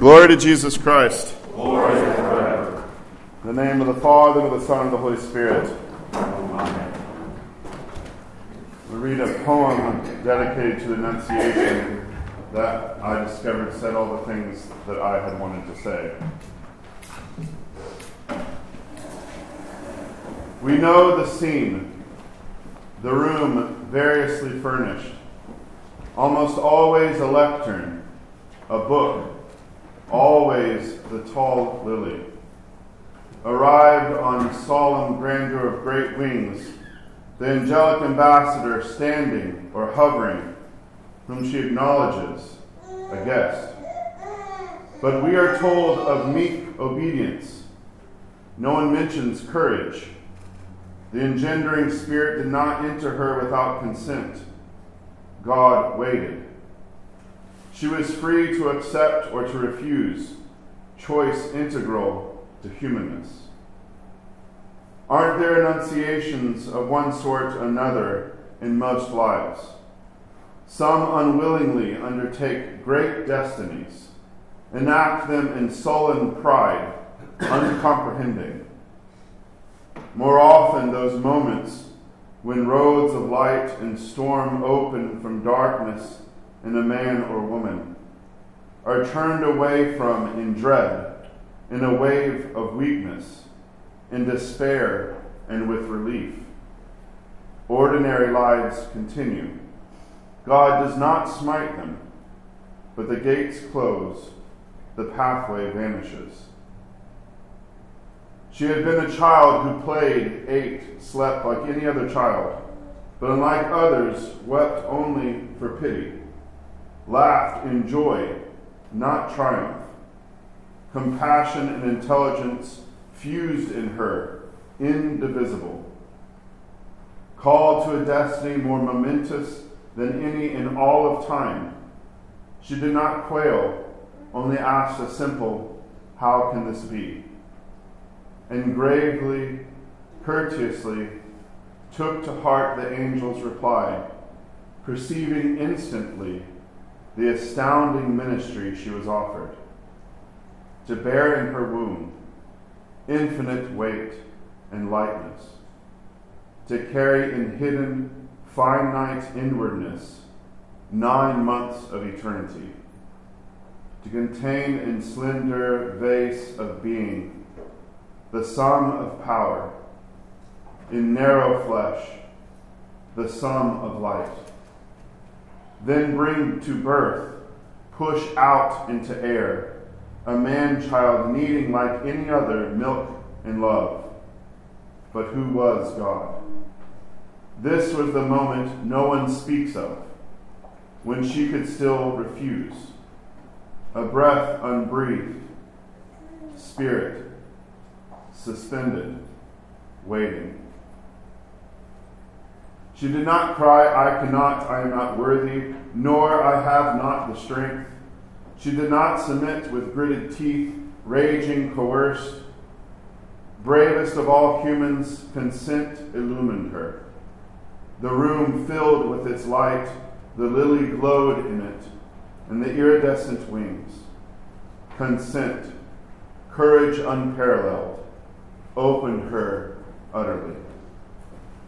Glory to Jesus Christ. Glory forever. In the name of the Father, and of the Son, and of the Holy Spirit. Amen. We read a poem dedicated to the Annunciation that I discovered said all the things that I had wanted to say. We know the scene, the room variously furnished, almost always a lectern, a book, always the tall lily. Arrived on solemn grandeur of great wings, the angelic ambassador standing or hovering, whom she acknowledges, a guest. But we are told of meek obedience. No one mentions courage. The engendering spirit did not enter her without consent. God waited. She was free to accept or to refuse, choice integral to humanness. Aren't there annunciations of one sort or another in most lives? Some unwillingly undertake great destinies, enact them in sullen pride, uncomprehending. More often, those moments when roads of light and storm open from darkness in a man or woman are turned away from in dread, in a wave of weakness, in despair, and with relief. Ordinary lives continue. God does not smite them, but the gates close, the pathway vanishes. She had been a child who played, ate, slept like any other child, but unlike others, wept only for pity, laughed in joy, not triumph. Compassion and intelligence fused in her, indivisible. Called to a destiny more momentous than any in all of time, she did not quail, only asked a simple, How can this be? and gravely, courteously took to heart the angel's reply, perceiving instantly the astounding ministry she was offered. To bear in her womb infinite weight and lightness, to carry in hidden, finite inwardness nine months of eternity, to contain in slender vase of being the sum of power, in narrow flesh, the sum of light. Then bring to birth, push out into air, a man child needing like any other milk and love. But who was God? This was the moment no one speaks of, when she could still refuse. A breath unbreathed, spirit suspended, waiting. She did not cry, I cannot, I am not worthy, nor I have not the strength. She did not submit with gritted teeth, raging, coerced. Bravest of all humans, consent illumined her. The room filled with its light, the lily glowed in it, and the iridescent wings. Consent, courage unparalleled opened her utterly.